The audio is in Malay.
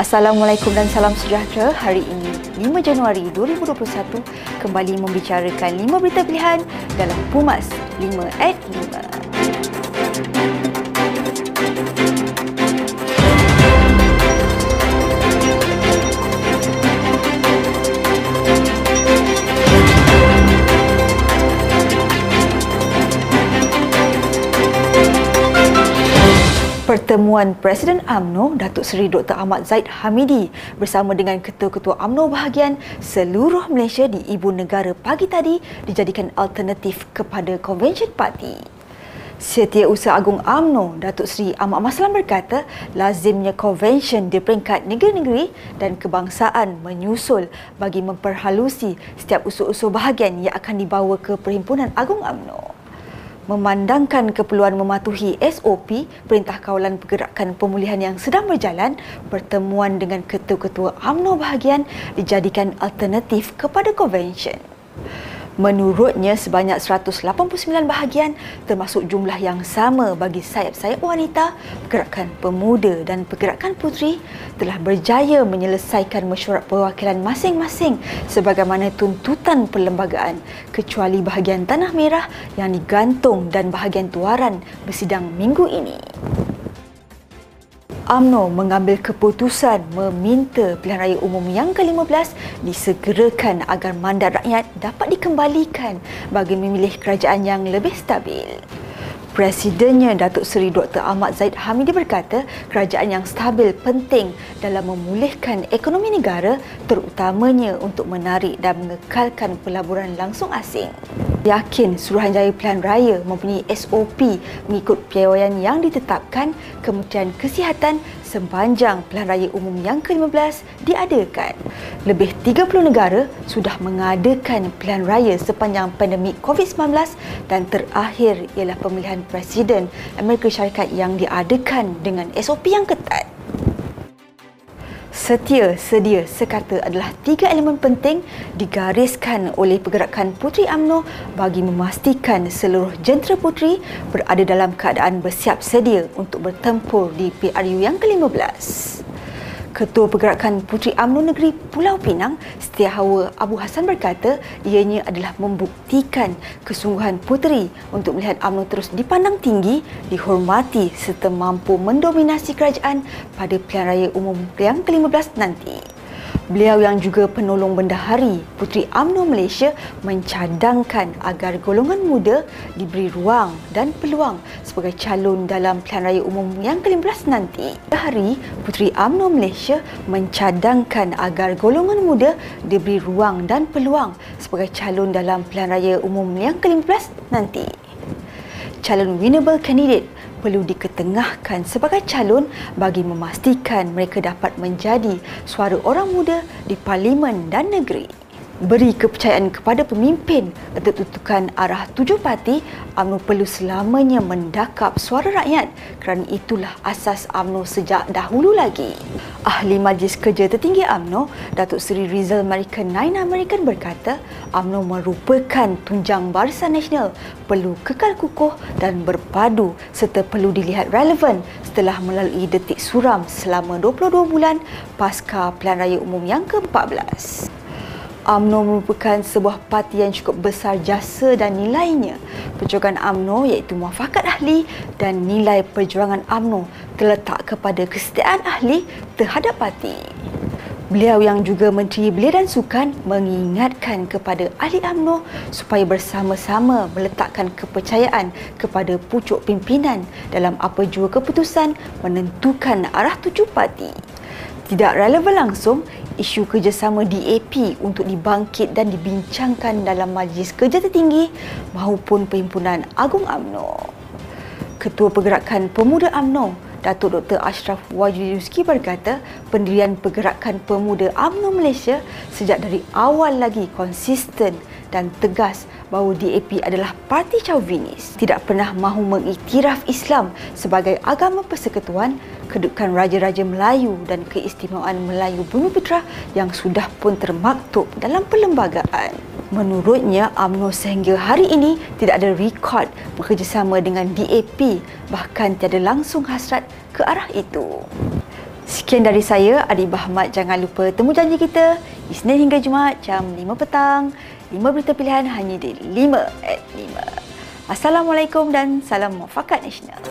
Assalamualaikum dan salam sejahtera. Hari ini 5 Januari 2021 kembali membicarakan 5 berita pilihan dalam Pumas 5 at 5. Pertemuan Presiden AMNO Datuk Seri Dr. Ahmad Zaid Hamidi bersama dengan ketua-ketua AMNO bahagian seluruh Malaysia di Ibu Negara pagi tadi dijadikan alternatif kepada Convention Parti. Setiausaha Agung AMNO Datuk Seri Ahmad Maslan berkata lazimnya convention di peringkat negeri-negeri dan kebangsaan menyusul bagi memperhalusi setiap usul-usul bahagian yang akan dibawa ke Perhimpunan Agung AMNO memandangkan keperluan mematuhi SOP Perintah Kawalan Pergerakan Pemulihan yang sedang berjalan, pertemuan dengan ketua-ketua AMNO bahagian dijadikan alternatif kepada konvensyen. Menurutnya sebanyak 189 bahagian termasuk jumlah yang sama bagi sayap-sayap wanita, pergerakan pemuda dan pergerakan puteri telah berjaya menyelesaikan mesyuarat perwakilan masing-masing sebagaimana tuntutan perlembagaan kecuali bahagian Tanah Merah yang digantung dan bahagian Tuaran bersidang minggu ini. UMNO mengambil keputusan meminta pilihan raya umum yang ke-15 disegerakan agar mandat rakyat dapat dikembalikan bagi memilih kerajaan yang lebih stabil. Presidennya Datuk Seri Dr. Ahmad Zaid Hamidi berkata kerajaan yang stabil penting dalam memulihkan ekonomi negara terutamanya untuk menarik dan mengekalkan pelaburan langsung asing. Yakin Suruhanjaya Pilihan Raya mempunyai SOP mengikut piawaian yang ditetapkan Kementerian Kesihatan sepanjang Pilihan Raya Umum yang ke-15 diadakan. Lebih 30 negara sudah mengadakan pilihan raya sepanjang pandemik COVID-19 dan terakhir ialah pemilihan Presiden Amerika Syarikat yang diadakan dengan SOP yang ketat. Setia, sedia, sekata adalah tiga elemen penting digariskan oleh pergerakan Puteri AMNO bagi memastikan seluruh jentera puteri berada dalam keadaan bersiap sedia untuk bertempur di PRU yang ke-15. Ketua Pergerakan Puteri UMNO Negeri Pulau Pinang, Setiahawa Abu Hassan berkata ianya adalah membuktikan kesungguhan puteri untuk melihat UMNO terus dipandang tinggi, dihormati serta mampu mendominasi kerajaan pada pilihan raya umum yang ke-15 nanti. Beliau yang juga penolong bendahari Puteri AMNO Malaysia mencadangkan agar golongan muda diberi ruang dan peluang sebagai calon dalam pilihan raya umum yang ke-15 nanti. Bendahari Puteri AMNO Malaysia mencadangkan agar golongan muda diberi ruang dan peluang sebagai calon dalam pilihan raya umum yang ke-15 nanti. Calon winnable candidate perlu diketengahkan sebagai calon bagi memastikan mereka dapat menjadi suara orang muda di parlimen dan negeri beri kepercayaan kepada pemimpin untuk tentukan arah tujuh parti, UMNO perlu selamanya mendakap suara rakyat kerana itulah asas UMNO sejak dahulu lagi. Ahli Majlis Kerja Tertinggi UMNO, Datuk Seri Rizal Marikan Nine American berkata, UMNO merupakan tunjang barisan nasional perlu kekal kukuh dan berpadu serta perlu dilihat relevan setelah melalui detik suram selama 22 bulan pasca Pilihan Raya Umum yang ke-14. UMNO merupakan sebuah parti yang cukup besar jasa dan nilainya. Perjuangan UMNO iaitu muafakat ahli dan nilai perjuangan UMNO terletak kepada kesetiaan ahli terhadap parti. Beliau yang juga Menteri Belia dan Sukan mengingatkan kepada ahli UMNO supaya bersama-sama meletakkan kepercayaan kepada pucuk pimpinan dalam apa jua keputusan menentukan arah tuju parti. Tidak relevan langsung, isu kerjasama DAP untuk dibangkit dan dibincangkan dalam Majlis Kerja Tertinggi maupun Perhimpunan Agung AMNO. Ketua Pergerakan Pemuda AMNO, Datuk Dr. Ashraf Wajuduski berkata, pendirian Pergerakan Pemuda AMNO Malaysia sejak dari awal lagi konsisten dan tegas bahawa DAP adalah parti chauvinis, tidak pernah mahu mengiktiraf Islam sebagai agama persekutuan, kedudukan Raja-Raja Melayu dan keistimewaan Melayu Bumi Putra yang sudah pun termaktub dalam perlembagaan. Menurutnya, UMNO sehingga hari ini tidak ada rekod bekerjasama dengan DAP bahkan tiada langsung hasrat ke arah itu. Sekian dari saya, Adi Bahmat. Jangan lupa temu janji kita Isnin hingga Jumaat jam 5 petang. 5 berita pilihan hanya di 5 at 5. Assalamualaikum dan salam muafakat nasional.